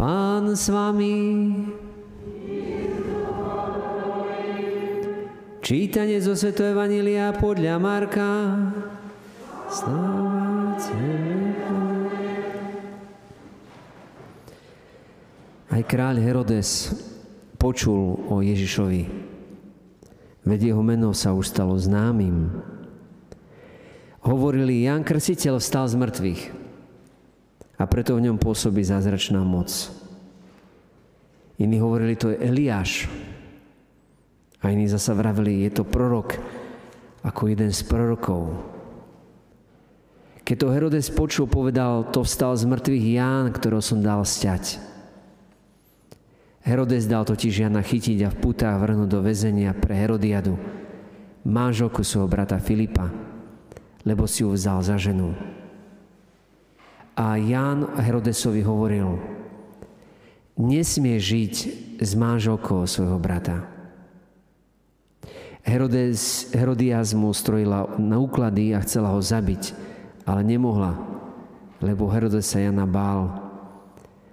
Pán s vami. Čítanie zo Sveto Evanília podľa Marka. Sláva Aj kráľ Herodes počul o Ježišovi. Veď jeho meno sa už stalo známym. Hovorili, Jan Krsiteľ vstal z mŕtvych a preto v ňom pôsobí zázračná moc. Iní hovorili, to je Eliáš, a iní zasa vravili, je to prorok ako jeden z prorokov. Keď to Herodes počul, povedal, to vstal z mŕtvych Ján, ktorého som dal sťať. Herodes dal totiž Jana chytiť a v putách vrhnúť do väzenia pre Herodiadu, manželku svojho brata Filipa, lebo si ju vzal za ženu. A Ján Herodesovi hovoril, nesmie žiť s manželkou svojho brata. Herodes, Herodias mu strojila na úklady a chcela ho zabiť, ale nemohla, lebo Herodes sa Jana bál.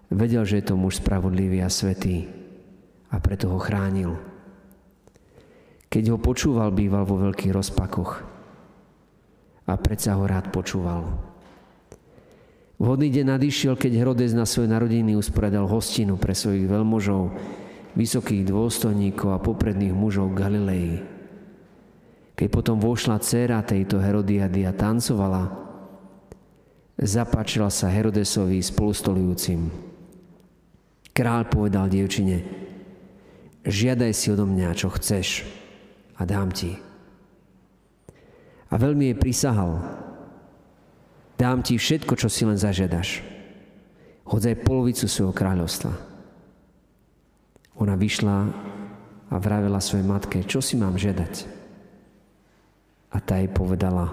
Vedel, že je to muž spravodlivý a svetý a preto ho chránil. Keď ho počúval, býval vo veľkých rozpakoch a predsa ho rád počúval. Vhodný deň nadišiel, keď Herodes na svoje narodiny usporiadal hostinu pre svojich veľmožov, vysokých dôstojníkov a popredných mužov Galilei. Keď potom vošla dcera tejto Herodiady a tancovala, zapáčila sa Herodesovi spolustolujúcim. Král povedal dievčine, žiadaj si odo mňa, čo chceš a dám ti. A veľmi jej prisahal, dám ti všetko, čo si len zažiadaš. Hodzaj polovicu svojho kráľovstva. Ona vyšla a vravela svojej matke, čo si mám žiadať? A tá jej povedala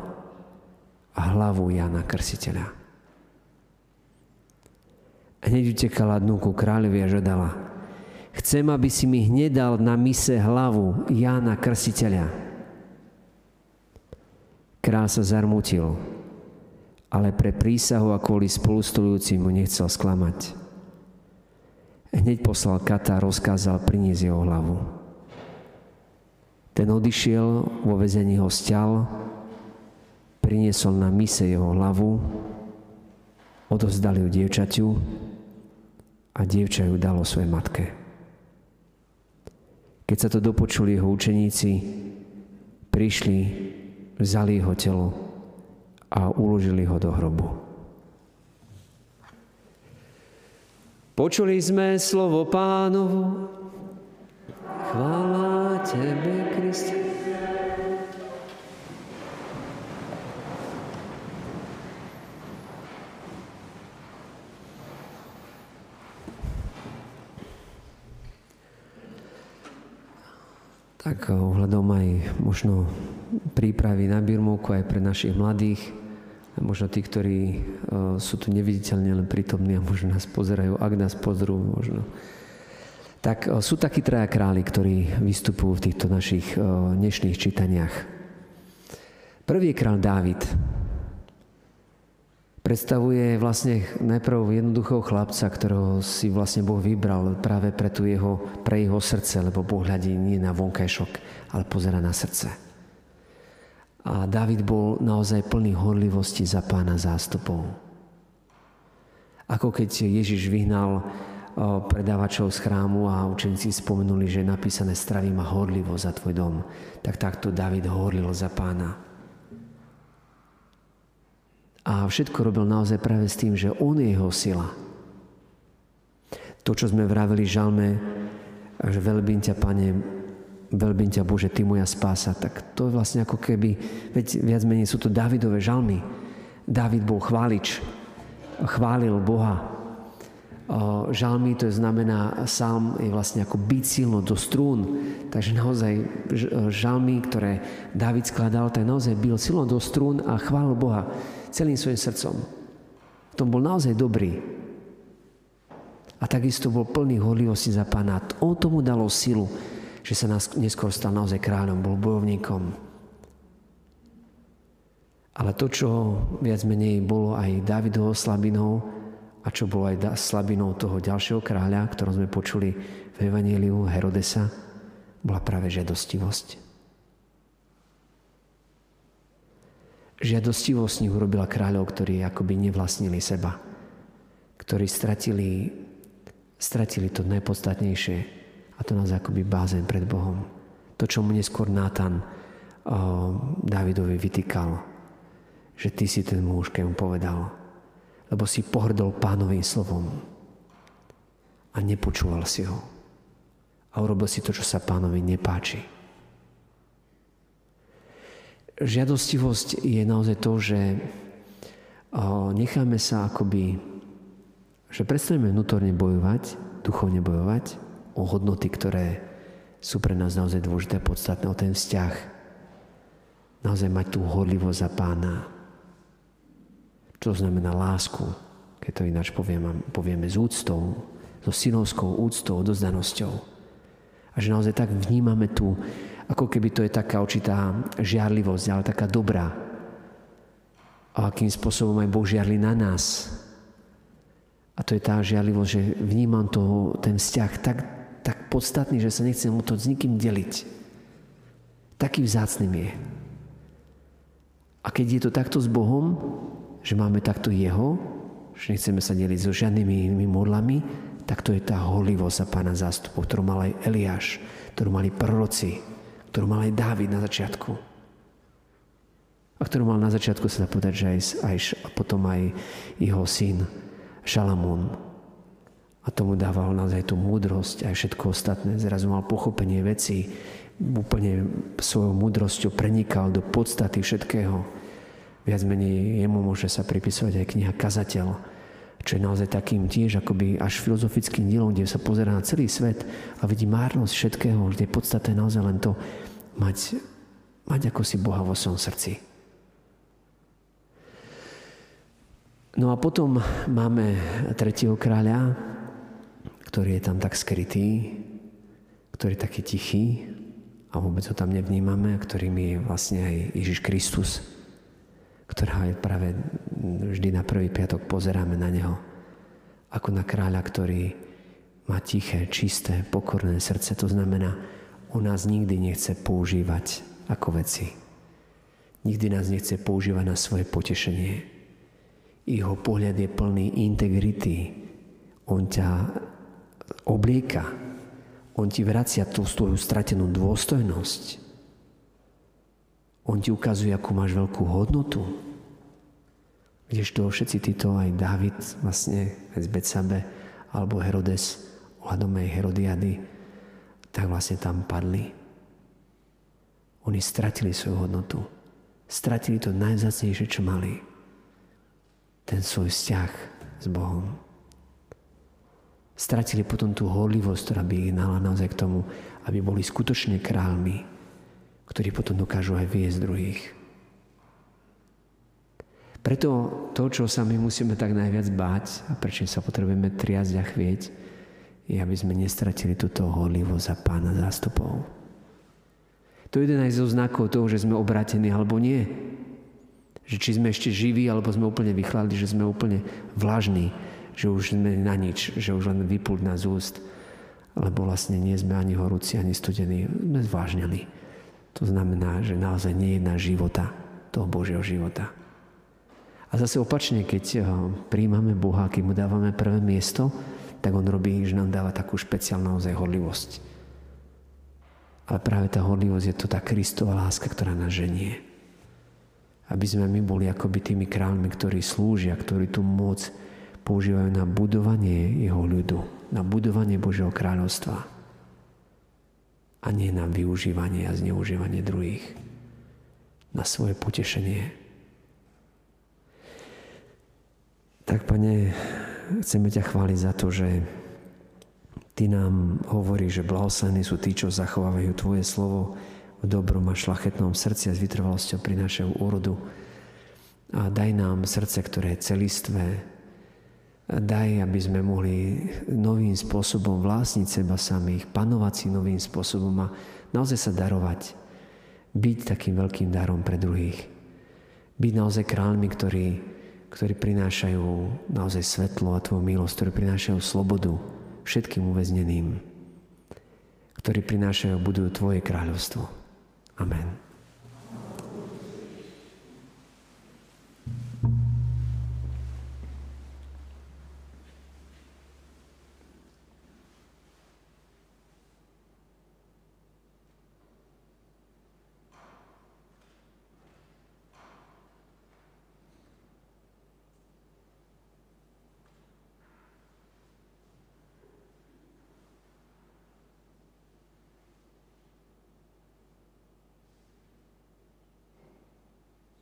a hlavu Jana Krsiteľa. Hneď utekala dnu ku kráľovi a žadala. Chcem, aby si mi hneď dal na mise hlavu Jána Krsiteľa. Král sa zarmutil, ale pre prísahu a kvôli spolustolujúcim mu nechcel sklamať. Hneď poslal kata a rozkázal priniesť jeho hlavu. Ten odišiel, vo vezení ho stial, priniesol na mise jeho hlavu, odovzdali ju dievčaťu a dievča ju dalo svojej matke. Keď sa to dopočuli jeho učeníci, prišli, vzali jeho telo a uložili ho do hrobu. Počuli sme slovo pánovo. Chvála Tebe, Kriste. Tak ohľadom aj možno prípravy na Birmovku aj pre našich mladých, možno tí, ktorí uh, sú tu neviditeľne len prítomní a možno nás pozerajú, ak nás pozrú, možno tak e, sú takí traja králi, ktorí vystupujú v týchto našich e, dnešných čítaniach. Prvý je král Dávid. Predstavuje vlastne najprv jednoduchého chlapca, ktorého si vlastne Boh vybral práve pre, tu jeho, pre jeho srdce, lebo Boh hľadí nie na vonkajšok, ale pozera na srdce. A David bol naozaj plný horlivosti za pána zástupov. Ako keď Ježiš vyhnal predávačov z chrámu a učeníci spomenuli, že napísané straví ma horlivo za tvoj dom. Tak takto David horlil za pána. A všetko robil naozaj práve s tým, že on je jeho sila. To, čo sme vraveli žalme, že veľbím ťa, Pane, veľbím ťa, Bože, Ty moja spása, tak to je vlastne ako keby, veď viac menej sú to Davidové žalmy. David bol chválič, chválil Boha, Žalmy to znamená, sám je vlastne ako byť silno do strún. Takže naozaj žalmy, ktoré David skladal, tak naozaj byl silno do strún a chválil Boha celým svojim srdcom. V tom bol naozaj dobrý. A takisto bol plný horlivosti za pána. On tomu dalo silu, že sa nás neskôr stal naozaj kráľom, bol bojovníkom. Ale to, čo viac menej bolo aj Davidovou slabinou, a čo bolo aj slabinou toho ďalšieho kráľa, ktorom sme počuli v Evangeliu Herodesa, bola práve žiadostivosť. Žiadostivosť nich urobila kráľov, ktorí akoby nevlastnili seba. Ktorí stratili, stratili to najpodstatnejšie a to nás akoby bázen pred Bohom. To, čo mu neskôr Nátan Davidovi vytýkal, že ty si ten muž, keď mu povedal, lebo si pohrdol pánovým slovom a nepočúval si ho. A urobil si to, čo sa pánovi nepáči. Žiadostivosť je naozaj to, že necháme sa akoby, že prestaneme vnútorne bojovať, duchovne bojovať o hodnoty, ktoré sú pre nás naozaj dôležité, podstatné, o ten vzťah. Naozaj mať tú horlivosť za pána. Čo znamená lásku, keď to ináč povieme, povieme s úctou, so synovskou úctou, dozdanosťou. A že naozaj tak vnímame tú ako keby to je taká určitá žiarlivosť, ale taká dobrá. A akým spôsobom aj Boh žiarli na nás. A to je tá žiarlivosť, že vnímam to, ten vzťah tak, tak podstatný, že sa nechcem mu to s nikým deliť. Taký vzácným je. A keď je to takto s Bohom, že máme takto Jeho, že nechceme sa deliť so žiadnymi modlami, tak to je tá holivosť za pána zástupov, ktorú mal aj Eliáš, ktorú mali proroci, ktorú mal aj Dávid na začiatku. A ktorú mal na začiatku sa dá povedať, že aj, aj a potom aj jeho syn Šalamún. A tomu dával naozaj tú múdrosť aj všetko ostatné. Zrazu mal pochopenie veci, úplne svojou múdrosťou prenikal do podstaty všetkého. Viac menej jemu môže sa pripisovať aj kniha Kazateľ, čo je naozaj takým tiež akoby až filozofickým dielom, kde sa pozerá na celý svet a vidí márnosť všetkého, kde je podstatné naozaj len to, mať, mať ako si Boha vo svojom srdci. No a potom máme tretieho kráľa, ktorý je tam tak skrytý, ktorý je taký tichý a vôbec ho tam nevnímame, ktorým je vlastne aj Ježiš Kristus, ktorého aj práve vždy na prvý piatok pozeráme na neho ako na kráľa, ktorý má tiché, čisté, pokorné srdce. To znamená, on nás nikdy nechce používať ako veci. Nikdy nás nechce používať na svoje potešenie. Jeho pohľad je plný integrity. On ťa oblieka. On ti vracia tú svoju stratenú dôstojnosť. On ti ukazuje, akú máš veľkú hodnotu. to všetci títo, aj David, vlastne aj z Betsabe, alebo Herodes, ohľadom aj Herodiady, tak vlastne tam padli. Oni stratili svoju hodnotu. Stratili to najzácnejšie, čo mali. Ten svoj vzťah s Bohom. Stratili potom tú horlivosť, ktorá by ich nala naozaj k tomu, aby boli skutočne kráľmi, ktorí potom dokážu aj viesť druhých. Preto to, čo sa my musíme tak najviac báť a prečo sa potrebujeme triasť a chvieť, je, aby sme nestratili túto horlivosť za pána zástupov. To je jeden aj zo znakov toho, že sme obrátení alebo nie. Že či sme ešte živí, alebo sme úplne vychlali, že sme úplne vlažní, že už sme na nič, že už len vypúť na úst, lebo vlastne nie sme ani horúci, ani studení, sme zvážnili. To znamená, že naozaj nie je na života, toho Božieho života. A zase opačne, keď eh, príjmame Boha, keď mu dávame prvé miesto, tak on robí, že nám dáva takú špeciálnu naozaj horlivosť. Ale práve tá horlivosť je to tá Kristová láska, ktorá nás ženie. Aby sme my boli akoby tými kráľmi, ktorí slúžia, ktorí tú moc používajú na budovanie jeho ľudu, na budovanie Božieho kráľovstva a nie na využívanie a zneužívanie druhých, na svoje potešenie. Tak, pane, chceme ťa chváliť za to, že Ty nám hovoríš, že blahoslavení sú tí, čo zachovávajú Tvoje slovo v dobrom a šlachetnom srdci a s vytrvalosťou prinášajú úrodu. A daj nám srdce, ktoré je celistvé. Daj, aby sme mohli novým spôsobom vlastniť seba samých, panovať si novým spôsobom a naozaj sa darovať. Byť takým veľkým darom pre druhých. Byť naozaj kráľmi, ktorí ktorí prinášajú naozaj svetlo a Tvoju milosť, ktorí prinášajú slobodu všetkým uväzneným, ktorí prinášajú, budujú Tvoje kráľovstvo. Amen.